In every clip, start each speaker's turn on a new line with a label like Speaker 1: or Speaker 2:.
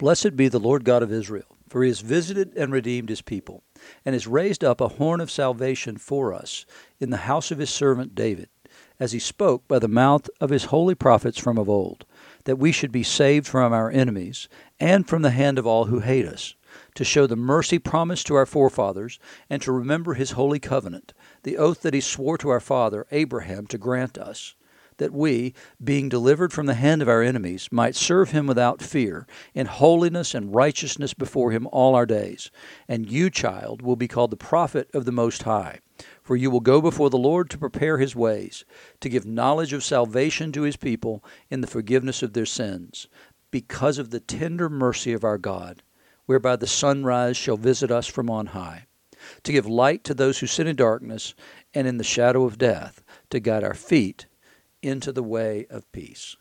Speaker 1: Blessed be the Lord God of Israel, for he has visited and redeemed his people, and has raised up a horn of salvation for us in the house of his servant David, as he spoke by the mouth of his holy prophets from of old, that we should be saved from our enemies and from the hand of all who hate us, to show the mercy promised to our forefathers, and to remember his holy covenant, the oath that he swore to our father Abraham to grant us that we, being delivered from the hand of our enemies, might serve him without fear, in holiness and righteousness before him all our days. And you, child, will be called the prophet of the Most High. For you will go before the Lord to prepare his ways, to give knowledge of salvation to his people in the forgiveness of their sins, because of the tender mercy of our God, whereby the sunrise shall visit us from on high, to give light to those who sit in darkness and in the shadow of death, to guide our feet into the way of peace.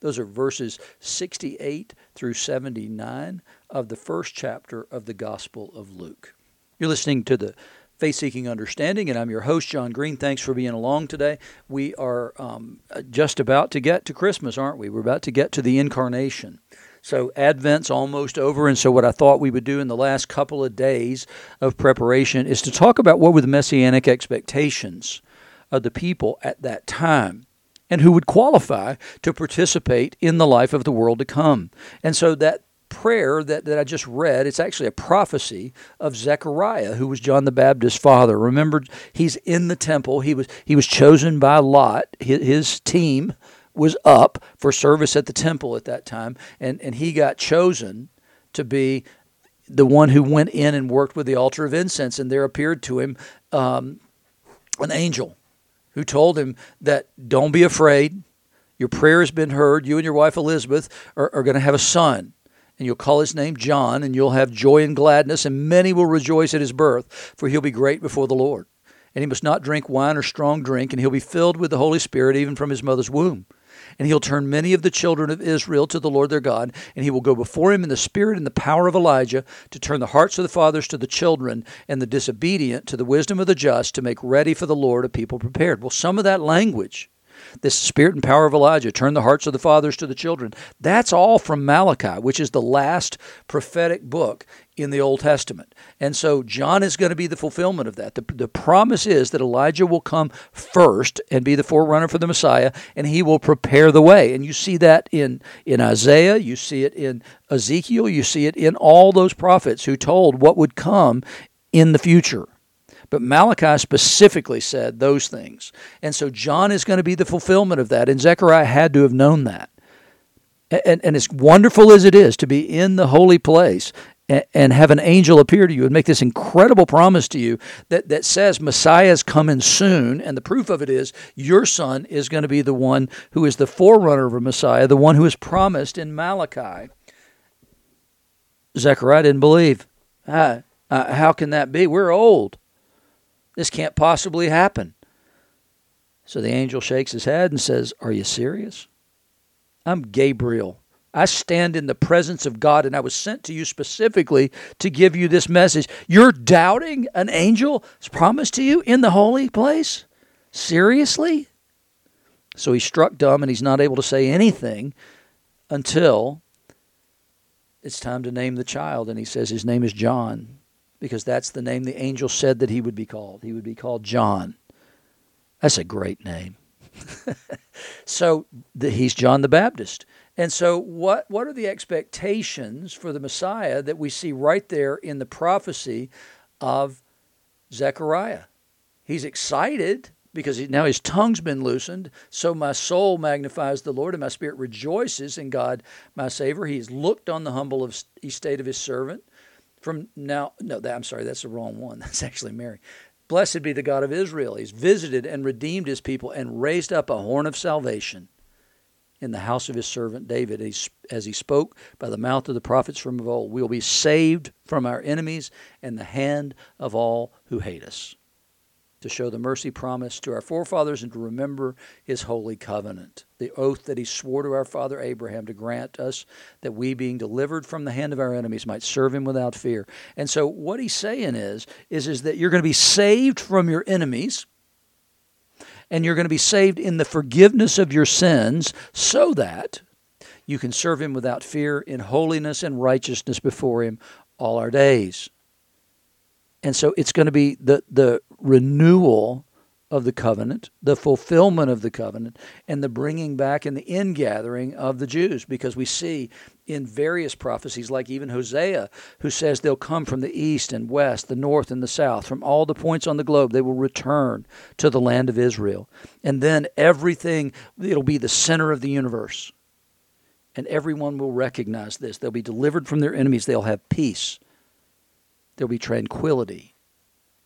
Speaker 1: Those are verses 68 through 79 of the first chapter of the Gospel of Luke. You're listening to the Faith Seeking Understanding, and I'm your host, John Green. Thanks for being along today. We are um, just about to get to Christmas, aren't we? We're about to get to the incarnation. So, Advent's almost over, and so what I thought we would do in the last couple of days of preparation is to talk about what were the messianic expectations of the people at that time and who would qualify to participate in the life of the world to come. And so that prayer that, that I just read, it's actually a prophecy of Zechariah, who was John the Baptist's father. Remember, he's in the temple. He was he was chosen by Lot. His, his team was up for service at the temple at that time, and, and he got chosen to be the one who went in and worked with the altar of incense, and there appeared to him um, an angel who told him that don't be afraid. Your prayer has been heard. You and your wife Elizabeth are, are going to have a son, and you'll call his name John, and you'll have joy and gladness, and many will rejoice at his birth, for he'll be great before the Lord. And he must not drink wine or strong drink, and he'll be filled with the Holy Spirit even from his mother's womb and he'll turn many of the children of Israel to the Lord their God, and he will go before him in the spirit and the power of Elijah to turn the hearts of the fathers to the children and the disobedient to the wisdom of the just to make ready for the Lord a people prepared. Well, some of that language this spirit and power of Elijah, turn the hearts of the fathers to the children. That's all from Malachi, which is the last prophetic book in the Old Testament. And so John is going to be the fulfillment of that. The, the promise is that Elijah will come first and be the forerunner for the Messiah, and he will prepare the way. And you see that in, in Isaiah, you see it in Ezekiel, you see it in all those prophets who told what would come in the future. But Malachi specifically said those things. And so John is going to be the fulfillment of that. And Zechariah had to have known that. And, and as wonderful as it is to be in the holy place and have an angel appear to you and make this incredible promise to you that, that says Messiah is coming soon. And the proof of it is your son is going to be the one who is the forerunner of a Messiah, the one who is promised in Malachi. Zechariah didn't believe. Uh, uh, how can that be? We're old. This can't possibly happen. So the angel shakes his head and says, Are you serious? I'm Gabriel. I stand in the presence of God, and I was sent to you specifically to give you this message. You're doubting an angel's promise to you in the holy place? Seriously? So he's struck dumb and he's not able to say anything until it's time to name the child. And he says his name is John because that's the name the angel said that he would be called. He would be called John. That's a great name. so the, he's John the Baptist. And so, what, what are the expectations for the Messiah that we see right there in the prophecy of Zechariah? He's excited because he, now his tongue's been loosened. So my soul magnifies the Lord, and my spirit rejoices in God, my Savior. He's looked on the humble estate of his servant. From now, no, that, I'm sorry, that's the wrong one. That's actually Mary. Blessed be the God of Israel. He's visited and redeemed his people and raised up a horn of salvation in the house of his servant David, as he spoke by the mouth of the prophets from of old. We will be saved from our enemies and the hand of all who hate us to show the mercy promised to our forefathers and to remember his holy covenant, the oath that he swore to our father Abraham to grant us that we, being delivered from the hand of our enemies, might serve him without fear. And so what he's saying is, is, is that you're going to be saved from your enemies and you're going to be saved in the forgiveness of your sins so that You can serve him without fear in holiness and righteousness before him all our days. And so it's going to be the, the renewal of the covenant, the fulfillment of the covenant, and the bringing back and the ingathering of the Jews. Because we see in various prophecies, like even Hosea, who says they'll come from the east and west, the north and the south, from all the points on the globe, they will return to the land of Israel. And then everything, it'll be the center of the universe. And everyone will recognize this. They'll be delivered from their enemies, they'll have peace, there'll be tranquility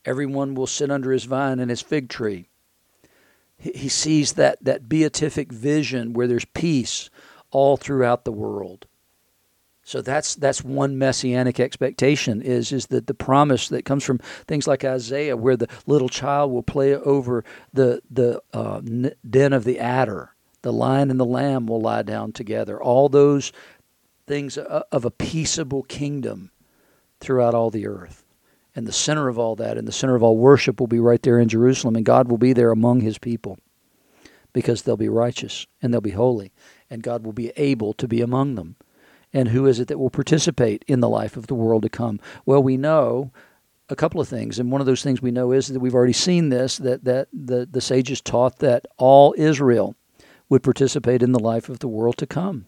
Speaker 1: Everyone will sit under his vine and his fig tree. He sees that, that beatific vision where there's peace all throughout the world. So that's that's one messianic expectation is is that the promise that comes from things like Isaiah, where the little child will play over the the uh, den of the adder, the lion and the lamb will lie down together. All those things of a peaceable kingdom throughout all the earth and the center of all that and the center of all worship will be right there in Jerusalem and God will be there among his people because they'll be righteous and they'll be holy and God will be able to be among them. And who is it that will participate in the life of the world to come? Well, we know a couple of things, and one of those things we know is that we've already seen this that that the, the sages taught that all Israel would participate in the life of the world to come,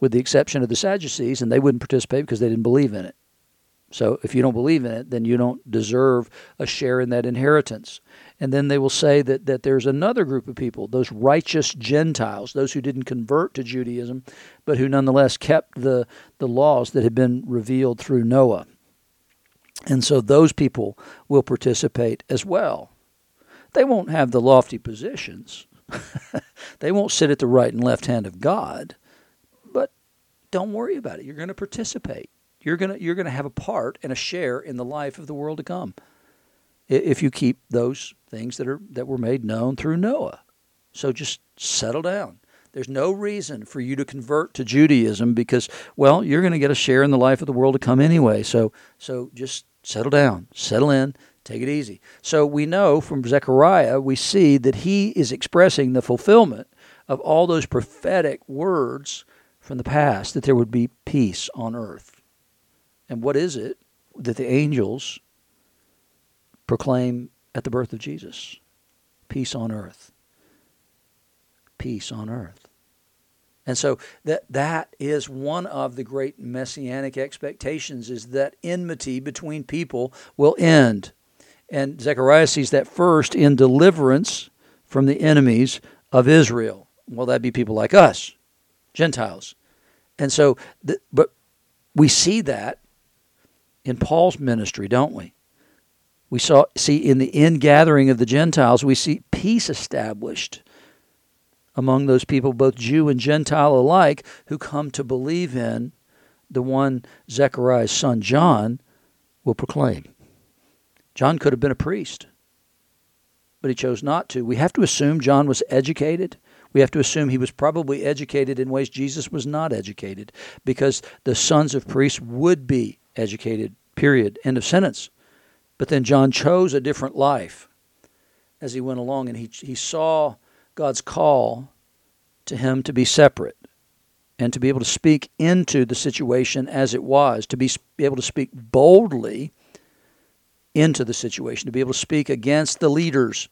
Speaker 1: with the exception of the Sadducees, and they wouldn't participate because they didn't believe in it. So if you don't believe in it, then you don't deserve a share in that inheritance. And then they will say that, that there's another group of people, those righteous Gentiles, those who didn't convert to Judaism, but who nonetheless kept the, the laws that had been revealed through Noah. And so those people will participate as well. They won't have the lofty positions, they won't sit at the right and left hand of God, but don't worry about it. You're going to participate. You're going to you're going to have a part and a share in the life of the world to come if you keep those things that are that were made known through Noah. So just settle down. There's no reason for you to convert to Judaism because well, you're going to get a share in the life of the world to come anyway. So so just settle down, settle in, take it easy. So we know from Zechariah, we see that he is expressing the fulfillment of all those prophetic words from the past that there would be peace on earth. And what is it that the angels proclaim at the birth of Jesus? Peace on earth. Peace on earth. And so that that is one of the great messianic expectations is that enmity between people will end. And Zechariah sees that first in deliverance from the enemies of Israel. Well, that'd be people like us, Gentiles. And so, but we see that in Paul's ministry, don't we? We saw see in the ingathering of the Gentiles, we see peace established among those people, both Jew and Gentile alike, who come to believe in the one Zechariah's son John will proclaim. John could have been a priest, but he chose not to. We have to assume John was educated. We have to assume he was probably educated in ways Jesus was not educated, because the sons of priests would be educated, period. End of sentence. But then John chose a different life as he went along, and he, he saw God's call to him to be separate and to be able to speak into the situation as it was, to be, be able to speak boldly into the situation, to be able to speak against the leaders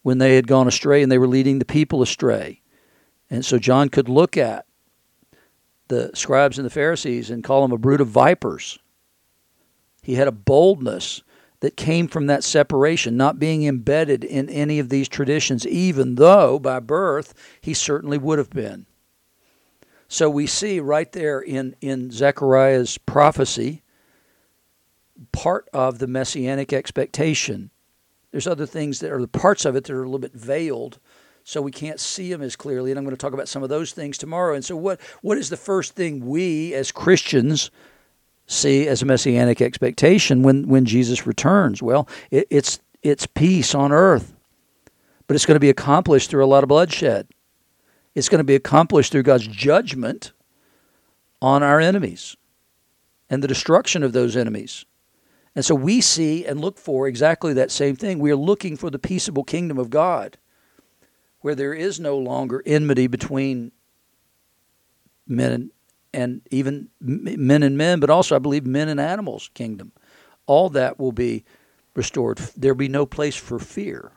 Speaker 1: when they had gone astray and they were leading the people astray. And so John could look at the scribes and the Pharisees and call them a brood of vipers. He had a boldness that came from that separation, not being embedded in any of these traditions, even though by birth he certainly would have been. So we see right there in, in Zechariah's prophecy part of the messianic expectation. There's other things that are the parts of it that are a little bit veiled so we can't see them as clearly. And I'm going to talk about some of those things tomorrow. And so, what what is the first thing we as Christians see as a messianic expectation when when Jesus returns? Well, it, it's it's peace on earth, but it's going to be accomplished through a lot of bloodshed. It's going to be accomplished through God's judgment on our enemies and the destruction of those enemies. And so we see and look for exactly that same thing. We are looking for the peaceable kingdom of God where there is no longer enmity between men and even men and men, but also I believe men and animals kingdom. All that will be restored. There'll be no place for fear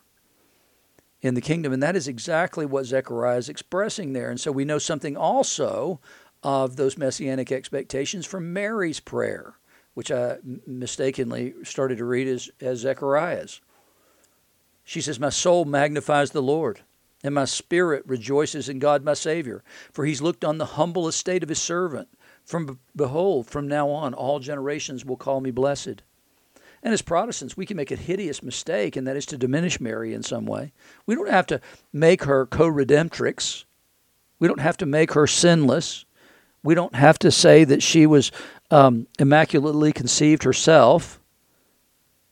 Speaker 1: in the kingdom. And that is exactly what Zechariah is expressing there. And so we know something also of those messianic expectations from Mary's prayer, which I mistakenly started to read as, as Zechariah's. She says, My soul magnifies the Lord and my spirit rejoices in God my Savior, for he's looked on the humble estate of his servant. From behold, from now on, all generations will call me blessed. And as Protestants, we can make a hideous mistake, and that is to diminish Mary in some way. We don't have to make her co redemptrix, we don't have to make her sinless. We don't have to say that she was um, immaculately conceived herself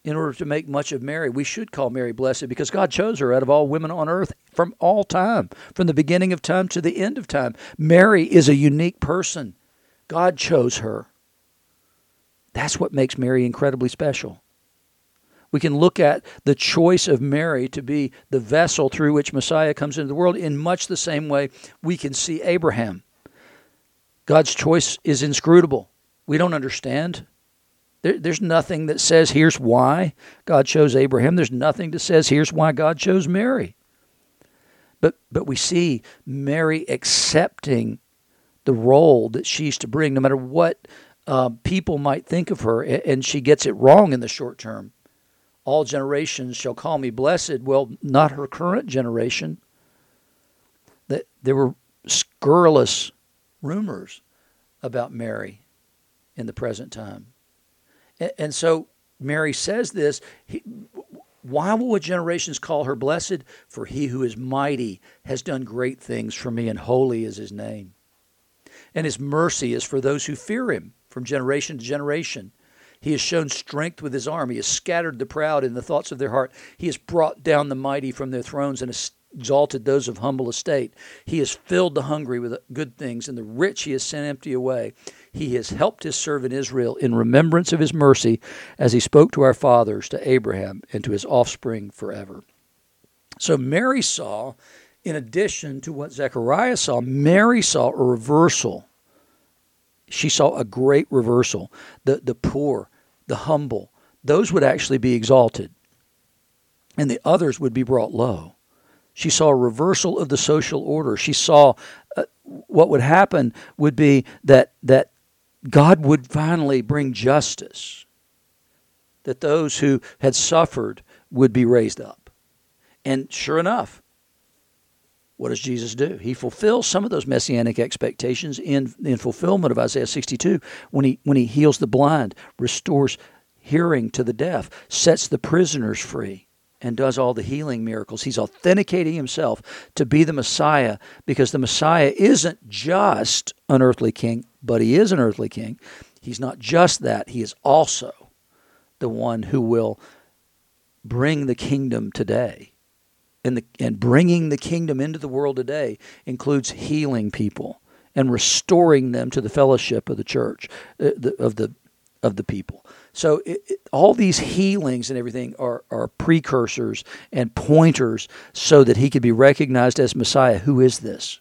Speaker 1: in order to make much of Mary, we should call Mary blessed because God chose her out of all women on earth from all time, from the beginning of time to the end of time. Mary is a unique person. God chose her. That's what makes Mary incredibly special. We can look at the choice of Mary to be the vessel through which Messiah comes into the world in much the same way we can see Abraham. God's choice is inscrutable. We don't understand. There, there's nothing that says here's why God chose Abraham. There's nothing that says here's why God chose Mary. But but we see Mary accepting the role that she's to bring, no matter what uh, people might think of her, and she gets it wrong in the short term. All generations shall call me blessed. Well, not her current generation. That there were scurrilous rumors about Mary in the present time. And so Mary says this. Why will generations call her blessed? For he who is mighty has done great things for me, and holy is his name. And his mercy is for those who fear him from generation to generation. He has shown strength with his arm. He has scattered the proud in the thoughts of their heart. He has brought down the mighty from their thrones and exalted those of humble estate. He has filled the hungry with good things, and the rich he has sent empty away. He has helped his servant Israel in remembrance of his mercy as he spoke to our fathers, to Abraham, and to his offspring forever. So Mary saw, in addition to what Zechariah saw, Mary saw a reversal. She saw a great reversal. The, the poor, the humble, those would actually be exalted, and the others would be brought low. She saw a reversal of the social order. She saw uh, what would happen would be that that God would finally bring justice, that those who had suffered would be raised up. And sure enough, what does Jesus do? He fulfills some of those messianic expectations in, in fulfillment of Isaiah 62 when he, when he heals the blind, restores hearing to the deaf, sets the prisoners free, and does all the healing miracles. He's authenticating himself to be the Messiah because the Messiah isn't just an earthly king, but he is an earthly king. He's not just that, he is also the one who will bring the kingdom today. And, the, and bringing the kingdom into the world today includes healing people and restoring them to the fellowship of the church, uh, of the of the people. So it, it, all these healings and everything are, are precursors and pointers so that he could be recognized as Messiah. Who is this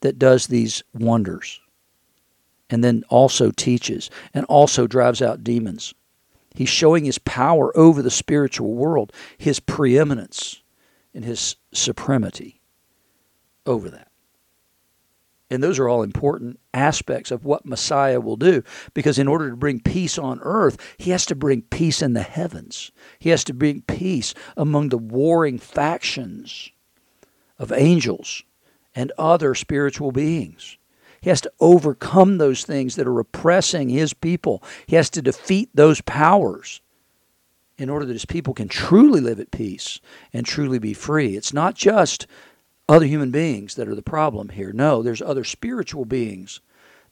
Speaker 1: that does these wonders? and then also teaches and also drives out demons. He's showing his power over the spiritual world, his preeminence and his supremacy over that. And those are all important aspects of what Messiah will do because in order to bring peace on earth, he has to bring peace in the heavens. He has to bring peace among the warring factions of angels and other spiritual beings. He has to overcome those things that are oppressing his people. He has to defeat those powers in order that his people can truly live at peace and truly be free. It's not just other human beings that are the problem here. No, there's other spiritual beings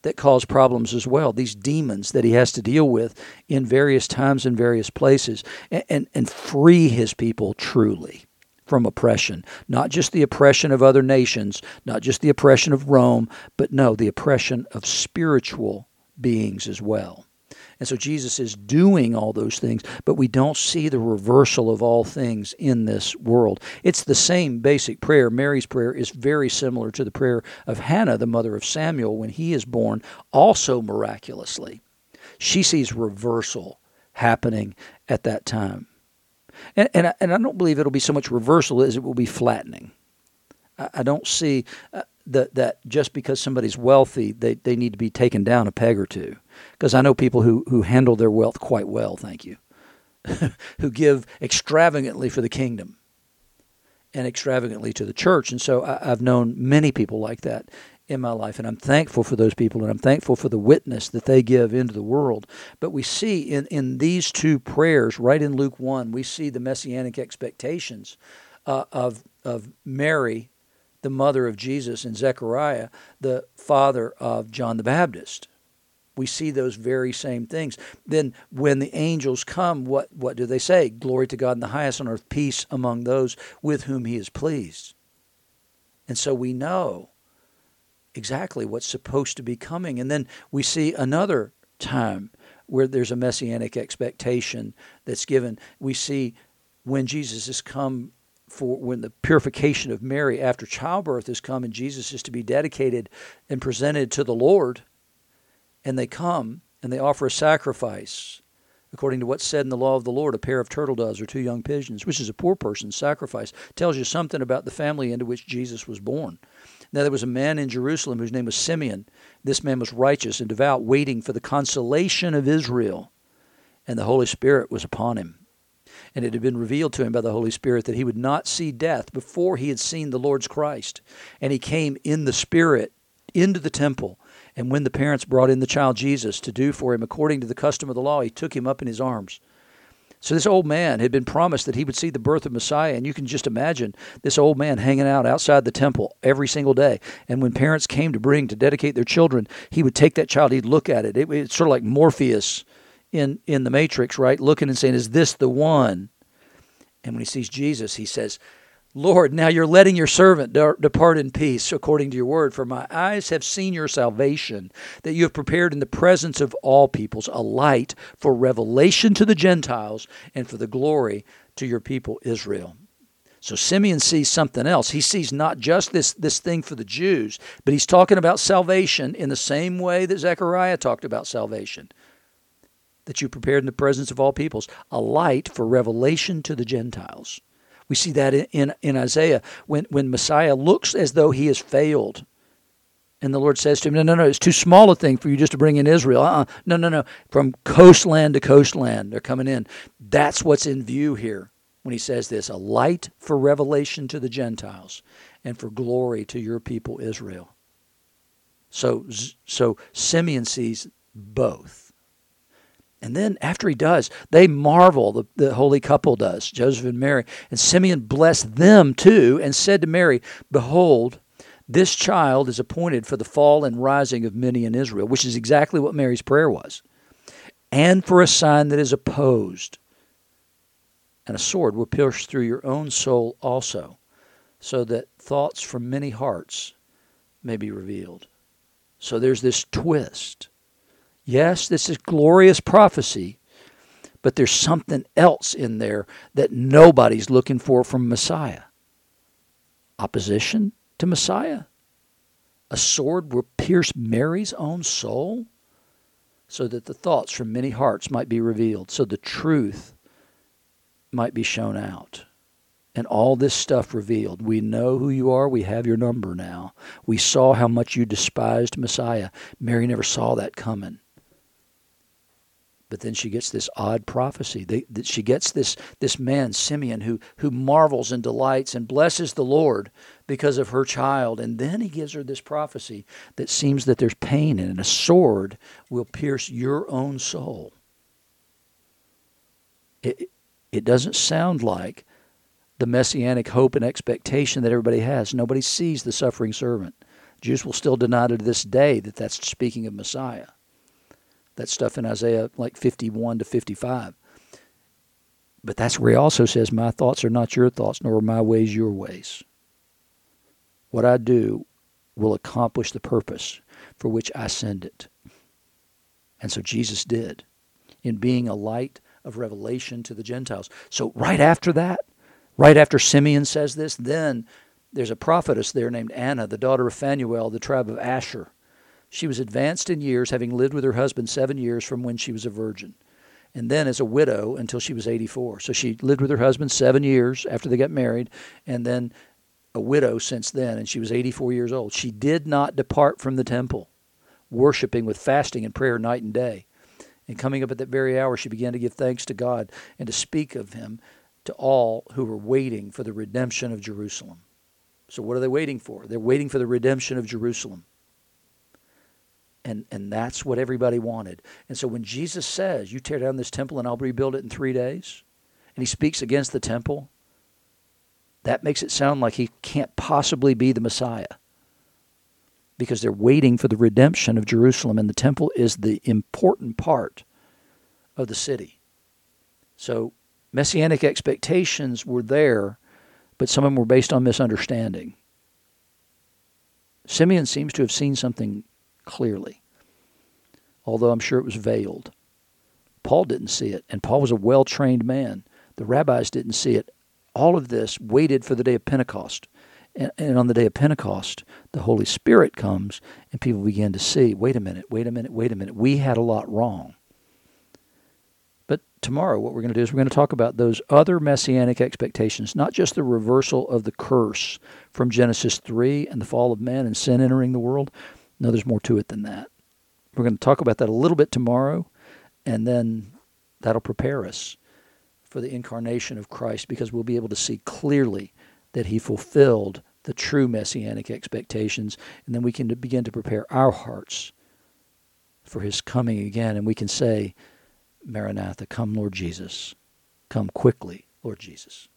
Speaker 1: that cause problems as well. These demons that he has to deal with in various times and various places and, and, and free his people truly from oppression. Not just the oppression of other nations, not just the oppression of Rome, but no, the oppression of spiritual beings as well. And so Jesus is doing all those things, but we don't see the reversal of all things in this world. It's the same basic prayer. Mary's prayer is very similar to the prayer of Hannah, the mother of Samuel, when he is born, also miraculously. She sees reversal happening at that time. And, and, and I don't believe it'll be so much reversal as it will be flattening. I, I don't see uh, that, that just because somebody's wealthy, they, they need to be taken down a peg or two because I know people who, who handle their wealth quite well, thank you, who give extravagantly for the kingdom and extravagantly to the church. And so I, I've known many people like that in my life, and I'm thankful for those people, and I'm thankful for the witness that they give into the world. But we see in, in these two prayers, right in Luke 1, we see the messianic expectations uh, of, of Mary, the mother of Jesus, and Zechariah, the father of John the Baptist we see those very same things. Then when the angels come, what, what do they say? Glory to God in the highest on earth, peace among those with whom he is pleased. And so we know exactly what's supposed to be coming. And then we see another time where there's a messianic expectation that's given. We see when Jesus has come for when the purification of Mary after childbirth has come and Jesus is to be dedicated and presented to the Lord and they come and they offer a sacrifice according to what's said in the law of the Lord, a pair of turtle doves or two young pigeons, which is a poor person's sacrifice, tells you something about the family into which Jesus was born. Now, there was a man in Jerusalem whose name was Simeon. This man was righteous and devout, waiting for the consolation of Israel, and the Holy Spirit was upon him. And it had been revealed to him by the Holy Spirit that he would not see death before he had seen the Lord's Christ. And he came in the Spirit into the temple and when the parents brought in the child Jesus to do for him according to the custom of the law, he took him up in his arms. So this old man had been promised that he would see the birth of Messiah, and you can just imagine this old man hanging out outside the temple every single day. And when parents came to bring to dedicate their children, he would take that child, he'd look at it. it it's sort of like Morpheus in in the Matrix, right? Looking and saying, "Is this the one?" And when he sees Jesus, he says, Lord, now you're letting your servant depart in peace according to your word, for my eyes have seen your salvation, that you have prepared in the presence of all peoples a light for revelation to the Gentiles and for the glory to your people Israel. So Simeon sees something else. He sees not just this, this thing for the Jews, but he's talking about salvation in the same way that Zechariah talked about salvation. That you prepared in the presence of all peoples, a light for revelation to the Gentiles. We see that in, in, in Isaiah when, when Messiah looks as though he has failed. And the Lord says to him, No, no, no, it's too small a thing for you just to bring in Israel. Uh-uh. No, no, no. From coastland to coastland, they're coming in. That's what's in view here when he says this a light for revelation to the Gentiles and for glory to your people Israel. So, so Simeon sees both. And then after he does, they marvel, the, the holy couple does, Joseph and Mary. And Simeon blessed them too and said to Mary, Behold, this child is appointed for the fall and rising of many in Israel, which is exactly what Mary's prayer was, and for a sign that is opposed. And a sword will pierce through your own soul also, so that thoughts from many hearts may be revealed. So there's this twist Yes, this is glorious prophecy, but there's something else in there that nobody's looking for from Messiah. Opposition to Messiah? A sword will pierce Mary's own soul? So that the thoughts from many hearts might be revealed, so the truth might be shown out and all this stuff revealed. We know who you are. We have your number now. We saw how much you despised Messiah. Mary never saw that coming. But then she gets this odd prophecy. That she gets this, this man, Simeon, who, who marvels and delights and blesses the Lord because of her child. And then he gives her this prophecy that seems that there's pain in it. A sword will pierce your own soul. It, it doesn't sound like the messianic hope and expectation that everybody has. Nobody sees the suffering servant. Jews will still deny to this day that that's speaking of Messiah that stuff in Isaiah like 51 to 55. But that's where he also says, My thoughts are not your thoughts, nor are my ways your ways. What I do will accomplish the purpose for which I send it. And so Jesus did. in being a light of revelation to the Gentiles. So, right after that, right after Simeon says this, then there's a prophetess there named Anna, the daughter of Phanuel, the tribe of Asher. She was advanced in years, having lived with her husband seven years from when she was a virgin, and then as a widow until she was 84. So she lived with her husband seven years after they got married, and then a widow since then, and she was 84 years old. She did not depart from the temple, worshiping with fasting and prayer night and day. And coming up at that very hour, she began to give thanks to God and to speak of him to all who were waiting for the redemption of Jerusalem. So, what are they waiting for? They're waiting for the redemption of Jerusalem. And, and that's what everybody wanted. And so, when Jesus says, You tear down this temple and I'll rebuild it in three days, and he speaks against the temple, that makes it sound like he can't possibly be the Messiah because they're waiting for the redemption of Jerusalem, and the temple is the important part of the city. So, messianic expectations were there but some of them were based on misunderstanding. Simeon seems to have seen something clearly, although I'm sure it was veiled. Paul didn't see it, and Paul was a well trained man. The rabbis didn't see it. All of this waited for the day of Pentecost. And, and, on the day of Pentecost, the Holy Spirit comes, and people begin to see wait a minute, wait a minute, wait a minute. We had a lot wrong But tomorrow, what we're going to do is we're going to talk about those other messianic expectations, not just the reversal of the curse from Genesis 3 and the fall of man and sin entering the world. No, there's more to it than that. We're going to talk about that a little bit tomorrow, and then that'll prepare us for the incarnation of Christ because we'll be able to see clearly that he fulfilled the true messianic expectations, and then we can begin to prepare our hearts for his coming again, and we can say, Maranatha, come, Lord Jesus. Come quickly, Lord Jesus.